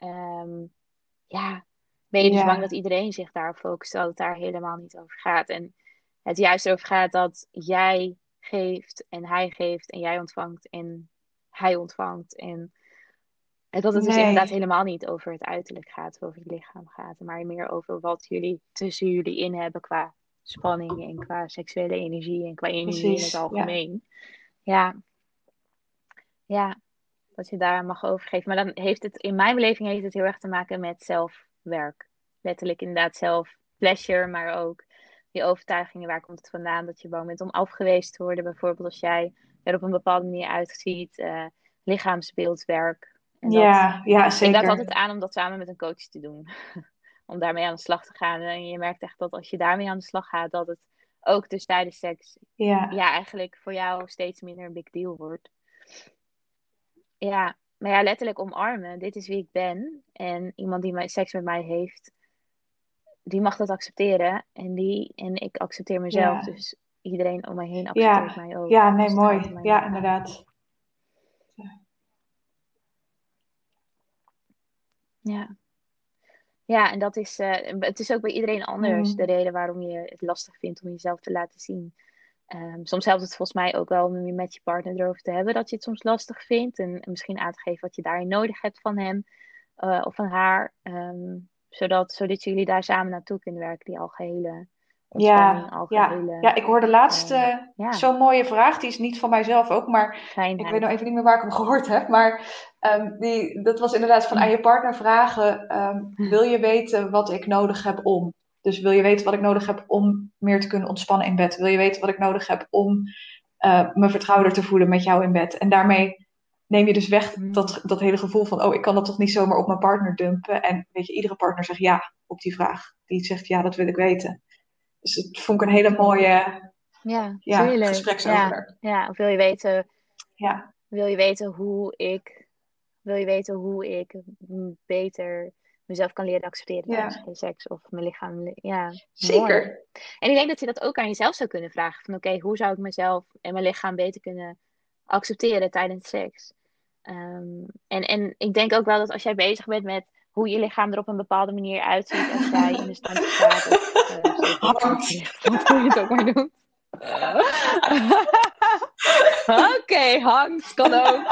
um, ja, ben je dus bang dat iedereen zich daarop focust, terwijl het daar helemaal niet over gaat. En het juist over gaat dat jij geeft en hij geeft en jij ontvangt en hij ontvangt. En dat het dus inderdaad helemaal niet over het uiterlijk gaat, over het lichaam gaat, maar meer over wat jullie tussen jullie in hebben qua spanning en qua seksuele energie en qua energie in het algemeen. Ja. ja. ja, dat je daar mag overgeven. Maar dan heeft het, in mijn beleving heeft het heel erg te maken met zelfwerk. Letterlijk inderdaad zelf pleasure, maar ook je overtuigingen, waar komt het vandaan dat je bang bent om afgewezen te worden. Bijvoorbeeld als jij er op een bepaalde manier uitziet, uh, lichaamsbeeldwerk. En ja, dat, ja, zeker. Ik raad altijd aan om dat samen met een coach te doen. om daarmee aan de slag te gaan. En je merkt echt dat als je daarmee aan de slag gaat, dat het ook dus tijdens seks ja. ja, eigenlijk voor jou steeds minder een big deal wordt. Ja, maar ja, letterlijk omarmen. Dit is wie ik ben. En iemand die seks met mij heeft, die mag dat accepteren. En, die, en ik accepteer mezelf. Dus iedereen om mij heen accepteert mij ook. Ja, nee, mooi. Ja, inderdaad. Ja. Ja, en dat is, uh, het is ook bij iedereen anders mm. de reden waarom je het lastig vindt om jezelf te laten zien. Um, soms helpt het volgens mij ook wel om je met je partner erover te hebben dat je het soms lastig vindt. En, misschien aan te geven wat je daarin nodig hebt van hem uh, of van haar. Um, zodat, zodat jullie daar samen naartoe kunnen werken, die algehele ja, algehele, ja, ja, ik hoorde laatst uh, ja. zo'n mooie vraag. Die is niet van mijzelf ook, maar ik weet nog even niet meer waar ik hem gehoord heb. Maar um, die, dat was inderdaad van aan je partner vragen: um, wil je weten wat ik nodig heb om? Dus wil je weten wat ik nodig heb om meer te kunnen ontspannen in bed? Wil je weten wat ik nodig heb om uh, me vertrouwder te voelen met jou in bed? En daarmee neem je dus weg mm. dat, dat hele gevoel van, oh, ik kan dat toch niet zomaar op mijn partner dumpen. En weet je, iedere partner zegt ja op die vraag. Die zegt, ja, dat wil ik weten. Dus het vond ik een hele mooie ja, ja, gespreksover. Ja, ja, of wil je weten, ja. wil je weten hoe ik, wil je weten hoe ik beter mezelf kan leren accepteren tijdens ja. seks of mijn lichaam. Ja, Zeker. En ik denk dat je dat ook aan jezelf zou kunnen vragen. Van oké, hoe zou ik mezelf en mijn lichaam beter kunnen accepteren tijdens seks? Um, en, en ik denk ook wel dat als jij bezig bent met hoe je lichaam er op een bepaalde manier uitziet als jij in de stand staat. Of, uh, wat je het ook maar doen? Oké, okay, hangt, kan ook.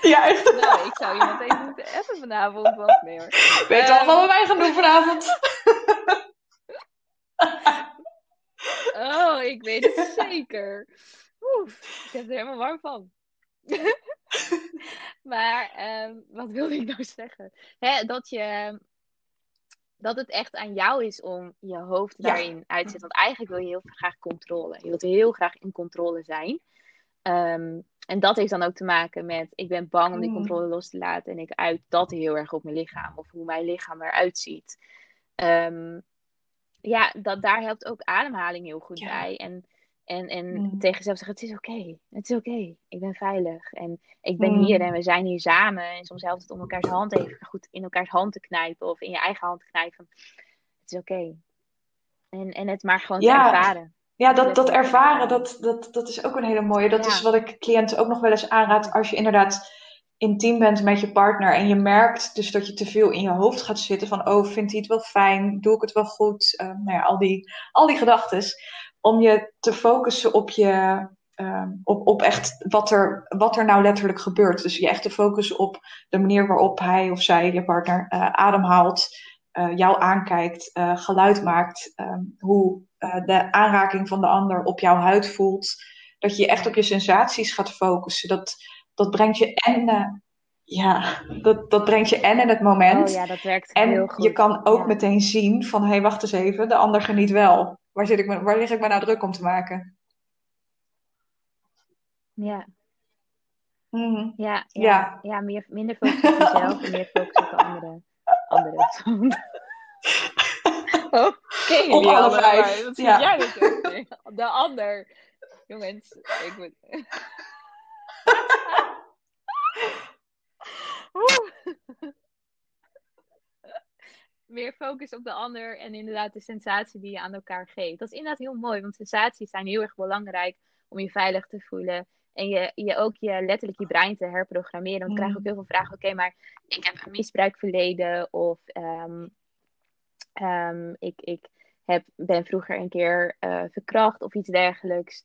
Ja, echt. Nou, ik zou iemand even moeten even vanavond. Wat hoor. Weet je um, wat we wij gaan doen vanavond? Oh, ik weet het zeker. Oef, ik heb er helemaal warm van. maar um, wat wilde ik nou zeggen? Hè, dat, je, dat het echt aan jou is om je hoofd daarin uit te zetten. Want eigenlijk wil je heel graag controle. Je wilt heel graag in controle zijn. Um, en dat heeft dan ook te maken met, ik ben bang om die mm. controle los te laten. En ik uit dat heel erg op mijn lichaam. Of hoe mijn lichaam eruit ziet. ehm, ja, dat, daar helpt ook ademhaling heel goed bij. En, en, en mm. tegen jezelf zeggen, het is oké, het is oké, ik ben veilig. En ik ben hier mm. en we zijn hier samen. En soms helpt het om elkaars hand even goed in elkaars hand te knijpen. Of in je eigen hand te knijpen. Het is oké. En, en het maar gewoon te ervaren. Ja, dat, dat ervaren, dat, dat, dat is ook een hele mooie. Dat is wat ik cliënten ook nog wel eens aanraad. Als je inderdaad intiem bent met je partner en je merkt dus dat je te veel in je hoofd gaat zitten van oh, vindt hij het wel fijn? Doe ik het wel goed? Uh, nou ja, al die, al die gedachten. Om je te focussen op je, uh, op, op echt wat er, wat er nou letterlijk gebeurt. Dus je echt te focussen op de manier waarop hij of zij, je partner, uh, ademhaalt, uh, jou aankijkt, geluid maakt, ehm, hoe de aanraking van de ander op jouw huid voelt. Dat je echt op je sensaties gaat focussen. Dat, dat brengt je en, uh, ja, dat, dat brengt je en in het moment. Oh ja, dat werkt en heel goed. je kan ook meteen zien van, hé, hey, wacht eens even, de ander geniet wel. Waar, zit ik me, waar lig ik me nou druk om te maken? Ja. Mm-hmm. Ja, ja, ja. ja meer, minder focus op jezelf en meer focus op de andere. andere. oh, ken op alle vijf. Wat ja. jij De ander. Jongens, ik moet... Meer focus op de ander en inderdaad de sensatie die je aan elkaar geeft. Dat is inderdaad heel mooi, want sensaties zijn heel erg belangrijk om je veilig te voelen. En je, je ook je, letterlijk je brein te herprogrammeren. Want ik krijg ook heel veel vragen. Oké, maar ik heb een misbruikverleden. Of um, um, ik, ik heb, ben vroeger een keer uh, verkracht of iets dergelijks.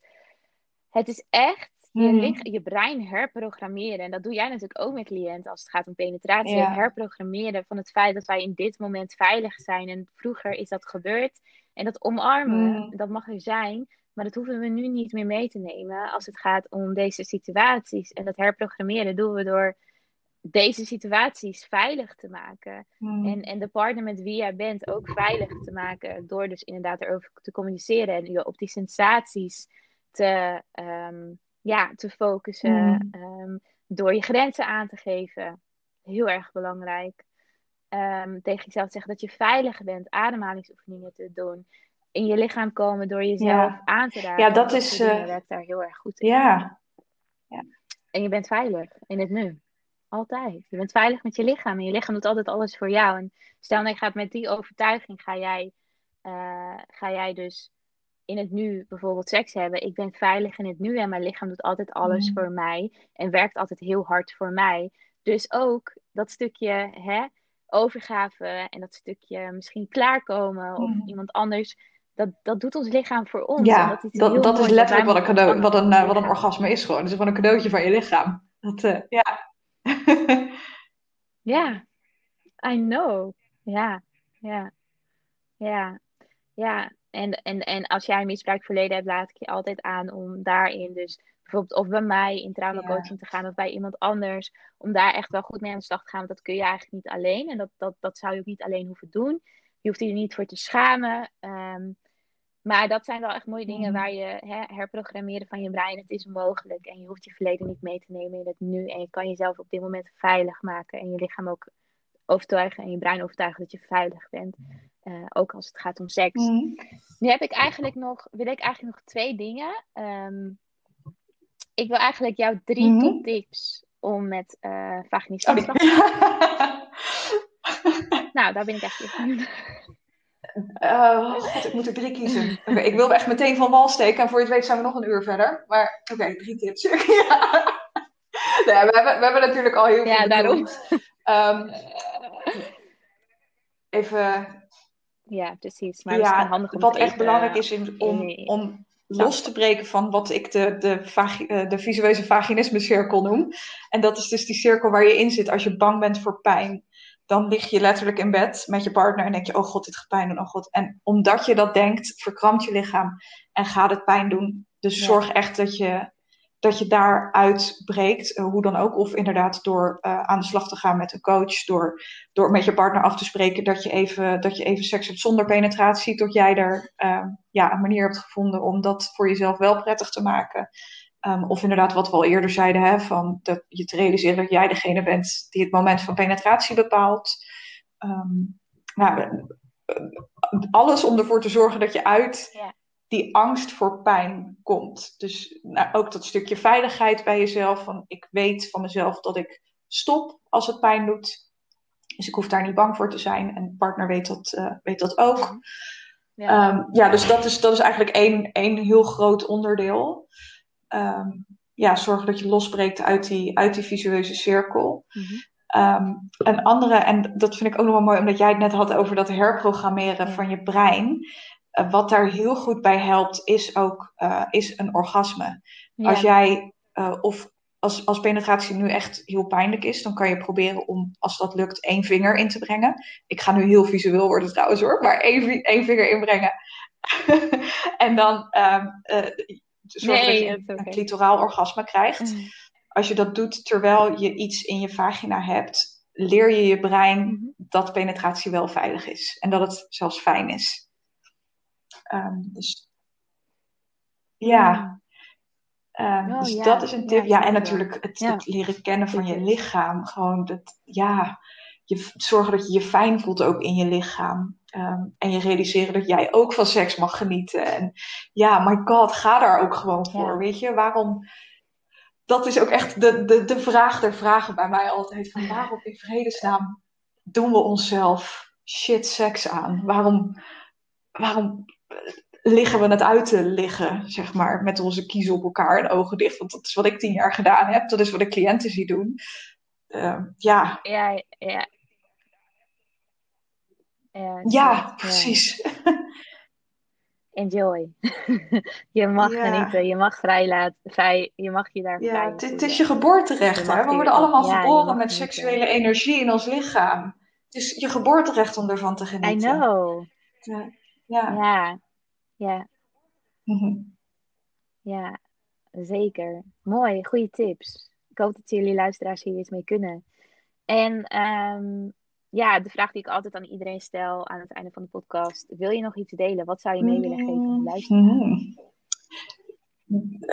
Het is echt je, hmm. je brein herprogrammeren. En dat doe jij natuurlijk ook met cliënten als het gaat om penetratie. Herprogrammeren van het feit dat wij in dit moment veilig zijn. En vroeger is dat gebeurd. En dat omarmen, hmm. dat mag er zijn. Maar dat hoeven we nu niet meer mee te nemen als het gaat om deze situaties. En dat herprogrammeren doen we door deze situaties veilig te maken. Hmm. En, en de partner met wie jij bent ook veilig te maken. Door dus inderdaad erover te communiceren en je op die sensaties te, ehm, ja, te focussen. Mm. Ehm, door je grenzen aan te geven. Heel erg belangrijk. Um, tegen jezelf te zeggen dat je veilig bent. Ademhalingsoefeningen te doen. In je lichaam komen door jezelf aan te raken. Ja, dat, is... Uh, werkt daar heel erg goed in. Ja. ja. En je bent veilig in het nu. Altijd. Je bent veilig met je lichaam. En je lichaam doet altijd alles voor jou. En stel, nou, je gaat met die overtuiging ga jij, uh, ga jij dus in het nu bijvoorbeeld seks hebben. Ik ben veilig in het nu en mijn lichaam doet altijd alles mm. voor mij en werkt altijd heel hard voor mij. Dus ook dat stukje hè, overgave en dat stukje misschien klaarkomen of mm. iemand anders. Dat, dat doet ons lichaam voor ons. Ja, dat is, dat, dat is letterlijk wat een, cadeau, wat, een, uh, wat een orgasme is gewoon. Het is gewoon een cadeautje van je lichaam. Dat, uh, ja. ja, I know. Ja, ja, ja, ja. En, en, en als jij een misbruikverleden hebt, laat ik je altijd aan om daarin dus bijvoorbeeld of bij mij in traumacoaching ja. te gaan of bij iemand anders. Om daar echt wel goed mee aan de slag te gaan. Want dat kun je eigenlijk niet alleen. En dat, dat, dat zou je ook niet alleen hoeven doen. Je hoeft je er niet voor te schamen. Um, maar dat zijn wel echt mooie dingen waar je hè, herprogrammeren van je brein. Het is mogelijk. En je hoeft je verleden niet mee te nemen in het nu. En je kan jezelf op dit moment veilig maken. En je lichaam ook overtuigen en je brein overtuigen dat je veilig bent. Uh, ook als het gaat om seks. Mm. Nu heb ik eigenlijk nog, wil ik eigenlijk nog twee dingen. Um, ik wil eigenlijk jouw drie mm -hmm. tips om met uh, vaginisme te Nou, daar ben ik echt in. Uh, God, ik moet er drie kiezen. Okay, ik wilde echt meteen van wal steken en voor je het weet zijn we nog een uur verder. Maar oké, okay, drie tips. ja. nee, we, hebben, we hebben natuurlijk al heel veel. Ja, daarom. Um, even ja, precies. Maar ja, handig wat echt belangrijk is in, om, om los te breken van wat ik de, de, vagi, eh, de visueuze vaginisme-cirkel noem. En dat is dus die cirkel waar je in zit als je bang bent voor pijn. Dan lig je letterlijk in bed met je partner en denk je, oh god, dit gaat pijn doen, oh god. En omdat je dat denkt, verkrampt je lichaam en gaat het pijn doen. Dus zorg echt dat je dat je daaruit breekt, uh, hoe dan ook. Of inderdaad door uh, aan de slag te gaan met een coach, door, door met je partner af te spreken dat je even, dat je even seks hebt zonder penetratie, tot jij er uh, ja, een manier hebt gevonden om dat voor jezelf wel prettig te maken. Um, of inderdaad, wat we al eerder zeiden, hè, van dat je te realiseren dat jij degene bent die het moment van penetratie bepaalt. Um, nou, alles om ervoor te zorgen dat je uit die angst voor pijn komt. Dus nou, ook dat stukje veiligheid bij jezelf. Van ik weet van mezelf dat ik stop als het pijn doet. Dus ik hoef daar niet bang voor te zijn. En de partner weet dat, uh, weet dat ook. Ja, ehm, ja dus dat is, dat is eigenlijk één, één heel groot onderdeel. Um, ja, zorgen dat je losbreekt uit die, uit die visueuze cirkel. Mm een andere, en dat vind ik ook nog wel mooi, omdat jij het net had over dat herprogrammeren van je brein. Uh, wat daar heel goed bij helpt, is ook uh, is een orgasme. Als jij, uh, of als, als penetratie nu echt heel pijnlijk is, dan kan je proberen om, als dat lukt, één vinger in te brengen. Ik ga nu heel visueel worden trouwens hoor, maar één, één vinger inbrengen. en dan um, uh, zorg nee, dat je een, clitoraal orgasme krijgt. Mm. Als je dat doet terwijl je iets in je vagina hebt, leer je je brein mhm. dat penetratie wel veilig is. En dat het zelfs fijn is. Um, dus ja. Um, dus ja. dat is een tip. Ja, en natuurlijk het, het, leren kennen van je lichaam. Gewoon dat, ja, je, zorgen dat je je fijn voelt ook in je lichaam. Um, en je realiseren dat jij ook van seks mag genieten. En ja, my god, ga daar ook gewoon voor. Weet je, waarom. Dat is ook echt de, de, de vraag der vragen bij mij altijd. Van waarom in vredesnaam doen we onszelf shit seks aan? Waarom, waarom liggen we het uit te liggen, zeg maar, met onze kiezen op elkaar en ogen dicht. Want dat is wat ik tien jaar gedaan heb. Dat is wat ik cliënten zie doen. Uh, ja. Ja, ja. Ja, ja precies. Enjoy. je mag genieten, je mag vrij laten, vrij, je mag je daar ja, Het is je geboorterecht. Hè? We worden allemaal geboren met seksuele energie in ons lichaam. Het is je geboorterecht om ervan te genieten. I know. Ja. Ja. Ja. Mhm. Ja, zeker. Mooi, goede tips. Ik hoop dat jullie luisteraars hier iets mee kunnen. En um, ja, de vraag die ik altijd aan iedereen stel aan het einde van de podcast. Wil je nog iets delen? Wat zou je mee willen geven aan de luisteraar? Mhm.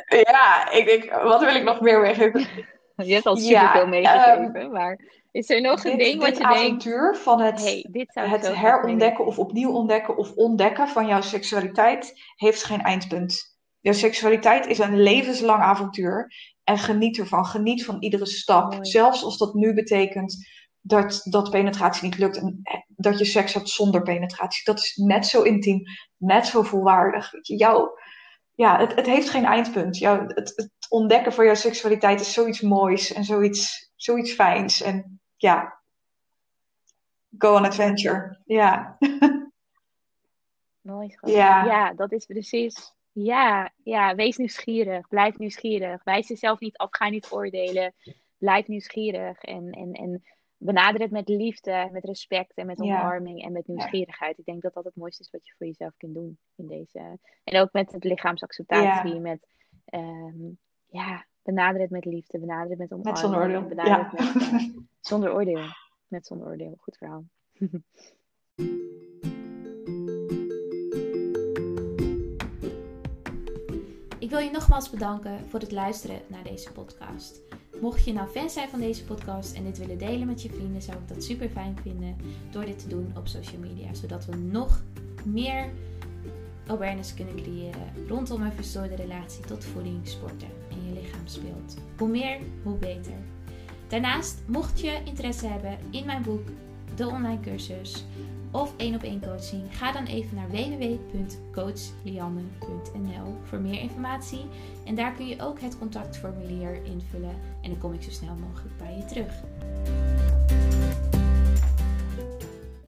Ja, ik denk, wat wil ik nog meer meegeven? Je hebt al superveel veel meegegeven, ehm, maar is er nog een ding wat je avontuur denkt? van het, hey, dit het herontdekken of opnieuw ontdekken of ontdekken van jouw seksualiteit heeft geen eindpunt. Jouw seksualiteit is een levenslang avontuur en geniet ervan. Geniet van iedere stap. Zelfs als dat nu betekent dat, dat penetratie niet lukt en dat je seks hebt zonder penetratie. Dat is net zo intiem, net zo volwaardig. Jouw, ja, het, het heeft geen eindpunt. Jouw, het, het ontdekken van jouw seksualiteit is zoiets moois en zoiets, zoiets fijns. En ja, go on adventure. Ja. Mooi. Ja. ja, dat is precies. Ja, ja, wees nieuwsgierig. Blijf nieuwsgierig. Wijs jezelf niet af. Ga niet oordelen. Blijf nieuwsgierig. En, en, en benader het met liefde, met respect en met omarming en met nieuwsgierigheid. Ik denk dat dat het mooiste is wat je voor jezelf kunt doen in deze. En ook met het lichaamsacceptatie. Ja. Met um, ja, benader het met liefde, benader het met omarming. Met zonder oordeel. Ja. Met, uh, zonder oordeel. Met zonder oordeel. Goed verhaal. Ik wil je nogmaals bedanken voor het luisteren naar deze podcast. Mocht je nou fan zijn van deze podcast en dit willen delen met je vrienden, zou ik dat super fijn vinden door dit te doen op social media. Zodat we nog meer awareness kunnen creëren rondom een verstoorde relatie tot voeding, sporten en je lichaam speelt. Hoe meer, hoe beter. Daarnaast, mocht je interesse hebben in mijn boek, de online cursus of één op één coaching, ga dan even naar www.coachlianne.nl voor meer informatie. En daar kun je ook het contactformulier invullen en dan kom ik zo snel mogelijk bij je terug.